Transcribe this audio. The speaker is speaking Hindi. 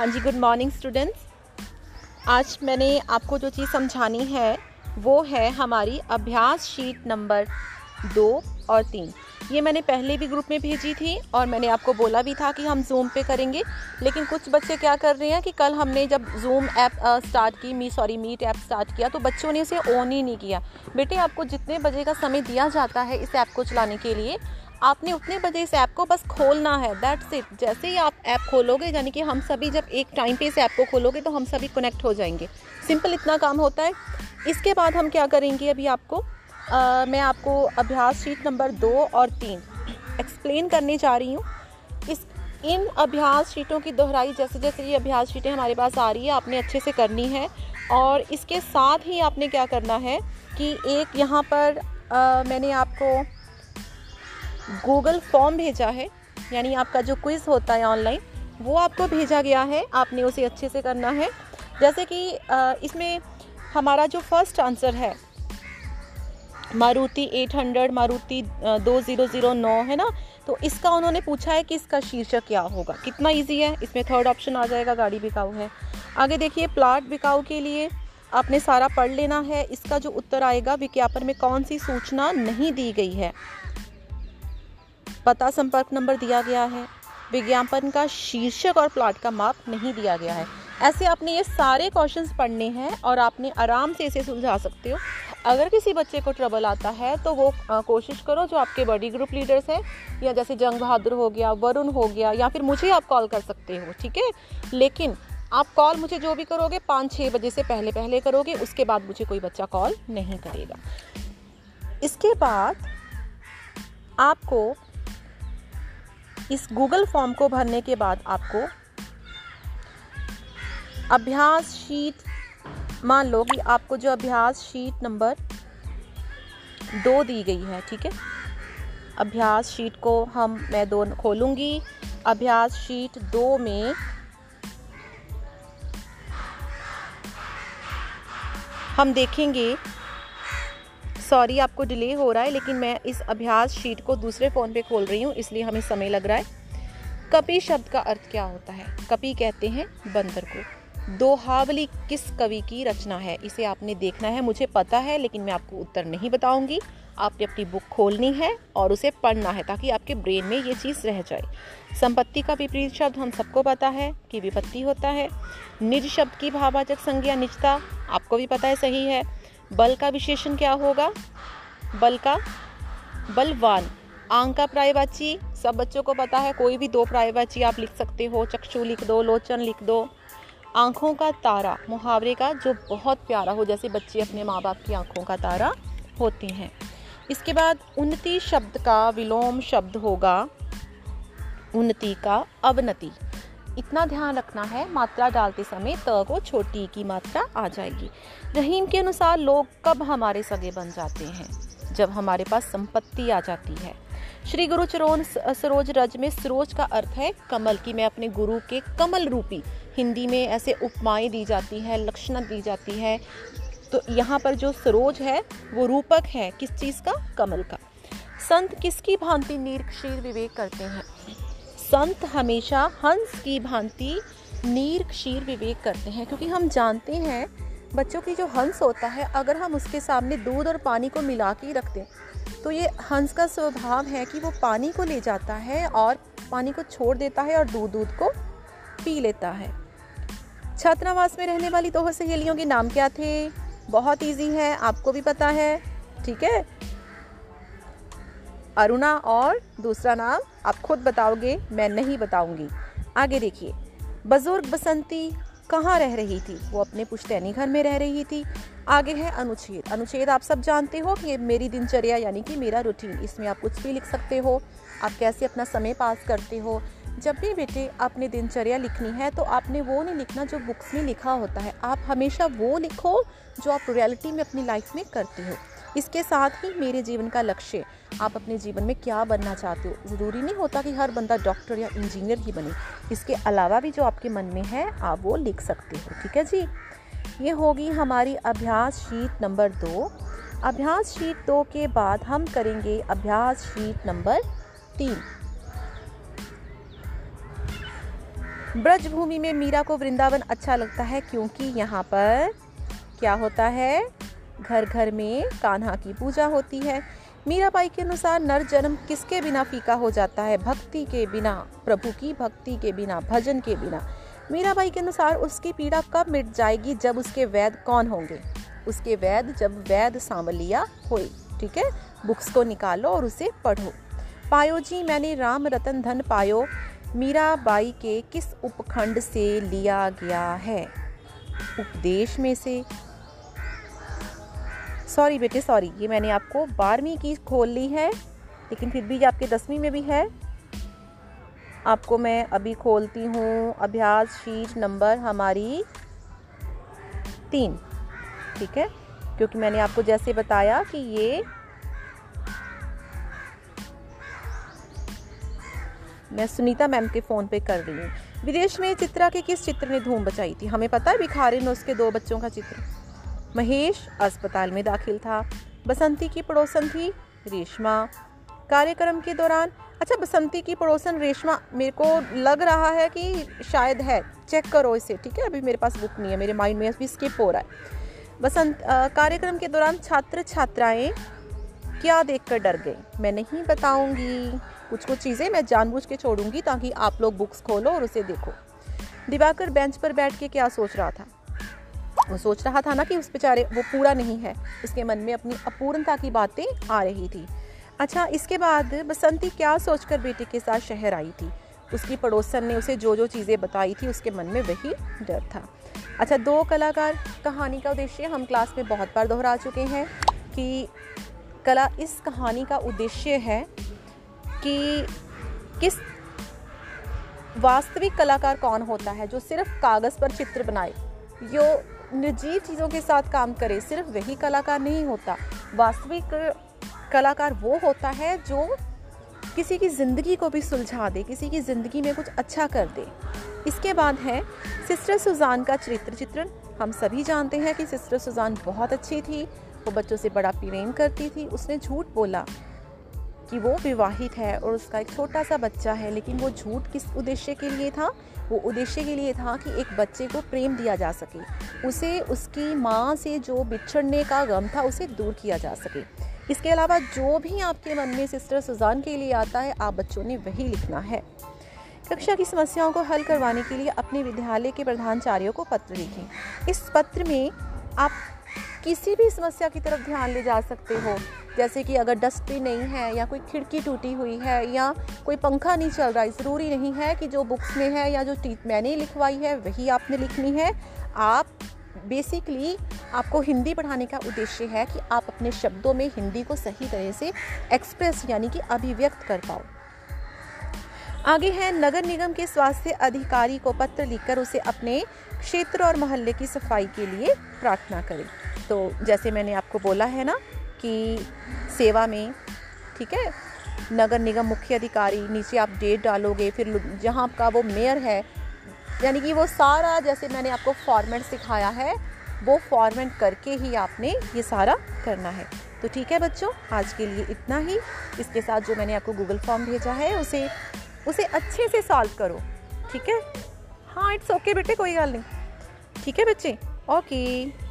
हाँ जी गुड मॉर्निंग स्टूडेंट्स आज मैंने आपको जो चीज़ समझानी है, वो है हमारी अभ्यास शीट नंबर दो और तीन। ये मैंने पहले भी ग्रुप में भेजी थी और मैंने आपको बोला भी था कि हम जूम पे करेंगे, लेकिन कुछ बच्चे क्या कर रहे हैं कि कल हमने जब जूम ऐप स्टार्ट की मी सॉरी मीट ऐप स्टार्ट किया तो बच्चों ने उसे ऑन ही नहीं किया। बेटे, आपको जितने बजे का समय दिया जाता है इस ऐप को चलाने के लिए आपने उतने बजे इस ऐप को बस खोलना है दैट्स इट जैसे ही आप ऐप खोलोगे यानी कि हम सभी जब एक टाइम पे इस ऐप को खोलोगे तो हम सभी कनेक्ट हो जाएँगे। सिंपल इतना काम होता है। इसके बाद हम क्या करेंगे अभी आपको? आ, मैं आपको अभ्यास शीट नंबर दो और तीन एक्सप्लेन करने जा रही हूँ। इस इन अभ्यास शीटों की दोहराई जैसे जैसे ये अभ्यास शीटें हमारे पास आ रही है आपने अच्छे से करनी है। और इसके साथ ही आपने क्या करना है कि एक यहाँ पर आ, मैंने आपको गूगल फॉर्म भेजा है, यानी आपका जो क्विज़ होता है ऑनलाइन, वो आपको भेजा गया है। आपने उसे अच्छे से करना है। जैसे कि इसमें हमारा जो फ़र्स्ट आंसर है, मारुति 800 मारुति दो ज़ीरो ज़ीरो नौ, है ना? तो इसका उन्होंने पूछा है कि इसका शीर्षक क्या होगा। कितना इजी है? इसमें थर्ड ऑप्शन आ जाएगा, गाड़ी बिकाऊ है। आगे देखिए प्लाट बिकाऊ के लिए आपने सारा पढ़ लेना है। इसका जो उत्तर आएगा, विज्ञापन में कौन सी सूचना नहीं दी गई है? पता संपर्क नंबर दिया गया है। विज्ञापन का शीर्षक और प्लाट का माप नहीं दिया गया है। ऐसे आपने ये सारे क्वेश्चन पढ़ने हैं और आपने आराम से इसे सुलझा सकते हो। अगर किसी बच्चे को ट्रबल आता है तो वो आ, कोशिश करो जो आपके बॉडी ग्रुप लीडर्स हैं या जैसे जंग बहादुर हो गया वरुण हो गया या फिर मुझे आप कॉल कर सकते हो ठीक है? लेकिन आप कॉल मुझे जो भी करोगे पाँच छः बजे से पहले पहले करोगे उसके बाद मुझे कोई बच्चा कॉल नहीं करेगा। इसके बाद आपको इस गूगल फॉर्म को भरने के बाद आपको अभ्यास शीट, मान लो कि आपको जो अभ्यास शीट नंबर दो दी गई है, ठीक है? अभ्यास शीट को हम, मैं दो खोलूँगी। अभ्यास शीट दो में हम देखेंगे सॉरी, आपको डिले हो रहा है, लेकिन मैं इस अभ्यास शीट को दूसरे फ़ोन पे खोल रही हूँ, इसलिए हमें समय लग रहा है। कपि शब्द का अर्थ क्या होता है? कपि कहते हैं बंदर को। दोहावली किस कवि की रचना है? इसे आपने देखना है, मुझे पता है, लेकिन मैं आपको उत्तर नहीं बताऊँगी। आपने अपनी बुक खोलनी है और उसे पढ़ना है, ताकि आपके ब्रेन में ये चीज़ रह जाए। संपत्ति का विपरीत शब्द हम सबको पता है कि विपत्ति होता है। निज शब्द की भावाचक संज्ञा निजता, आपको भी पता है, सही है। बल का विशेषण क्या होगा? बल का बलवान। आंक का प्रायवाची, सब बच्चों को पता है, कोई भी दो प्रायवाची आप लिख सकते हो, चक्षु लिख दो, लोचन लिख दो। आँखों का तारा, मुहावरे का जो बहुत प्यारा हो, जैसे बच्चे अपने माँ बाप की आँखों का तारा होते हैं। इसके बाद उन्नति शब्द का विलोम शब्द होगा, उन्नति का अवनति। इतना ध्यान रखना है, मात्रा डालते समय त को छोटी की मात्रा आ जाएगी। रहीम के अनुसार लोग कब हमारे सगे बन जाते हैं? जब हमारे पास संपत्ति आ जाती है। श्री गुरु चरोन सरोज रज में सरोज का अर्थ है, कमल की मैं अपने गुरु के कमल रूपी। हिंदी में ऐसे उपमाएँ दी जाती है, लक्षण दी जाती है। तो यहाँ पर जो सरोज है, वो रूपक है, किस चीज़ का? कमल का। संत किसकी भांति नीर विवेक करते हैं? संत हमेशा हंस की भांति नीर, क्षीर विवेक करते हैं, क्योंकि हम जानते हैं, बच्चों की जो हंस होता है, अगर हम उसके सामने दूध और पानी को मिला के रखते तो ये हंस का स्वभाव है कि वो पानी को ले जाता है और पानी को छोड़ देता है और दूध दूध को पी लेता है। छात्रावास में रहने वाली दो सहेलियों के नाम क्या थे? बहुत इजी है, आपको भी पता है, ठीक है? अरुणा और दूसरा नाम आप खुद बताओगे, मैं नहीं बताऊँगी। आगे देखिए, बुज़ुर्ग बसंती कहाँ रह रही थी? वो अपने पुश्तैनी घर में रह रही थी। आगे है अनुच्छेद। अनुच्छेद आप सब जानते हो कि मेरी दिनचर्या यानी कि मेरा रूटीन इसमें आप कुछ भी लिख सकते हो। आप कैसे अपना समय पास करते हो? जब भी बेटे आपने दिनचर्या लिखनी है तो आपने वो नहीं लिखना जो बुक्स में लिखा होता है। आप हमेशा वो लिखो जो आप रियलिटी में अपनी लाइफ में करते हो। इसके साथ ही मेरे जीवन का लक्ष्य, आप अपने जीवन में क्या बनना चाहते हो? ज़रूरी नहीं होता कि हर बंदा डॉक्टर या इंजीनियर ही बने। इसके अलावा भी जो आपके मन में है, आप वो लिख सकते हो, ठीक है जी? ये होगी हमारी अभ्यास शीट नंबर दो। अभ्यास शीट दो के बाद हम करेंगे अभ्यास शीट नंबर तीन। ब्रजभूमि में मीरा को वृंदावन अच्छा लगता है क्योंकि यहाँ पर क्या होता है? घर घर में कान्हा की पूजा होती है। मीराबाई के अनुसार नर जन्म किसके बिना फीका हो जाता है? भक्ति के बिना, प्रभु की भक्ति के बिना, भजन के बिना। मीराबाई के अनुसार उसकी पीड़ा कब मिट जाएगी जब उसके वैद कौन होंगे? उसके वैद जब वैद सांवलिया होए, ठीक है? बुक्स को निकालो और उसे पढ़ो। पायो जी, मैंने राम रतन धन पायो। मीराबाई के किस उपखंड से लिया गया है? उपदेश में से सॉरी बेटे सॉरी ये मैंने आपको बारहवीं की खोल ली है, लेकिन फिर भी आपके दसवीं में भी है। आपको मैं अभी खोलती हूँ अभ्यास शीट नंबर हमारी तीन, ठीक है? क्योंकि मैंने आपको जैसे बताया कि ये मैं सुनीता मैम के फ़ोन पे कर रही हूँ। विदेश में चित्रा के किस चित्र ने धूम बचाई थी? हमें पता है भिखारिन उसके दो बच्चों का चित्र। महेश अस्पताल में दाखिल था। बसंती की पड़ोसन थी रेशमा। कार्यक्रम के दौरान अच्छा बसंती की पड़ोसन रेशमा, मेरे को लग रहा है कि शायद है। चेक करो इसे, ठीक है? अभी मेरे पास बुक नहीं है, मेरे माइंड में अभी स्किप हो रहा है। बसंत कार्यक्रम के दौरान छात्र छात्राएँ क्या देखकर डर गए मैं नहीं बताऊँगी। कुछ कुछ चीज़ें मैं जानबूझ के छोड़ूँगी ताकि आप लोग बुक्स खोलो और उसे देखो। दिवाकर बेंच पर बैठ के क्या सोच रहा था? वो सोच रहा था ना कि उस बेचारे, वो पूरा नहीं है। उसके मन में अपनी अपूर्णता की बातें आ रही थी। अच्छा इसके बाद बसंती क्या सोचकर बेटे के साथ शहर आई थी? उसकी पड़ोसन ने उसे जो जो चीज़ें बताई थी, उसके मन में वही डर था। अच्छा दो कलाकार कहानी का उद्देश्य हम क्लास में बहुत बार दोहरा चुके हैं कि कला इस कहानी का उद्देश्य है कि किस वास्तविक कलाकार कौन होता है जो सिर्फ़ कागज़ पर चित्र बनाए? जो निर्जीव चीज़ों के साथ काम करे, सिर्फ़ वही कलाकार नहीं होता। वास्तविक कलाकार वो होता है जो किसी की ज़िंदगी को भी सुलझा दे, किसी की ज़िंदगी में कुछ अच्छा कर दे। इसके बाद है सिस्टर सुजान का चरित्र चित्रण। हम सभी जानते हैं कि सिस्टर सुजान बहुत अच्छी थी, वो बच्चों से बड़ा प्रेम करती थी, उसने झूठ बोला। कि वो विवाहित है और उसका एक छोटा सा बच्चा है, लेकिन वो झूठ किस उद्देश्य के लिए था? वो उद्देश्य के लिए था कि एक बच्चे को प्रेम दिया जा सके। उसे उसकी माँ से जो बिछड़ने का गम था, उसे दूर किया जा सके। इसके अलावा जो भी आपके मन में सिस्टर सुजान के लिए आता है, आप बच्चों ने वही लिखना है। कक्षा की समस्याओं को हल करवाने के लिए अपने विद्यालय के प्रधानाचार्यों को पत्र लिखें। इस पत्र में आप किसी भी समस्या की तरफ़ ध्यान ले जा सकते हो। जैसे कि अगर डस्टबिन नहीं है या कोई खिड़की टूटी हुई है या कोई पंखा नहीं चल रहा है, ज़रूरी नहीं है कि जो बुक्स में है या जो मैंने लिखवाई है, वही आपने लिखनी है। आप बेसिकली आपको हिंदी पढ़ाने का उद्देश्य है कि आप अपने शब्दों में हिंदी को सही तरह से एक्सप्रेस यानी कि अभिव्यक्त कर पाओ। आगे है, नगर निगम के स्वास्थ्य अधिकारी को पत्र लिखकर उसे अपने क्षेत्र और मोहल्ले की सफ़ाई के लिए प्रार्थना करें। तो जैसे मैंने आपको बोला है ना कि सेवा में, ठीक है, नगर निगम मुख्य अधिकारी, नीचे आप डेट डालोगे, फिर जहाँ आपका वो मेयर है, यानी कि वो सारा जैसे मैंने आपको फॉर्मेट सिखाया है, वो फॉर्मेट करके ही आपने ये सारा करना है। तो ठीक है बच्चों, आज के लिए इतना ही। इसके साथ जो मैंने आपको गूगल फॉर्म भेजा है, उसे उसे अच्छे से सॉल्व करो, ठीक है? हाँ इट्स ओके बेटे, कोई गल नहीं। ठीक है बच्चे? ओके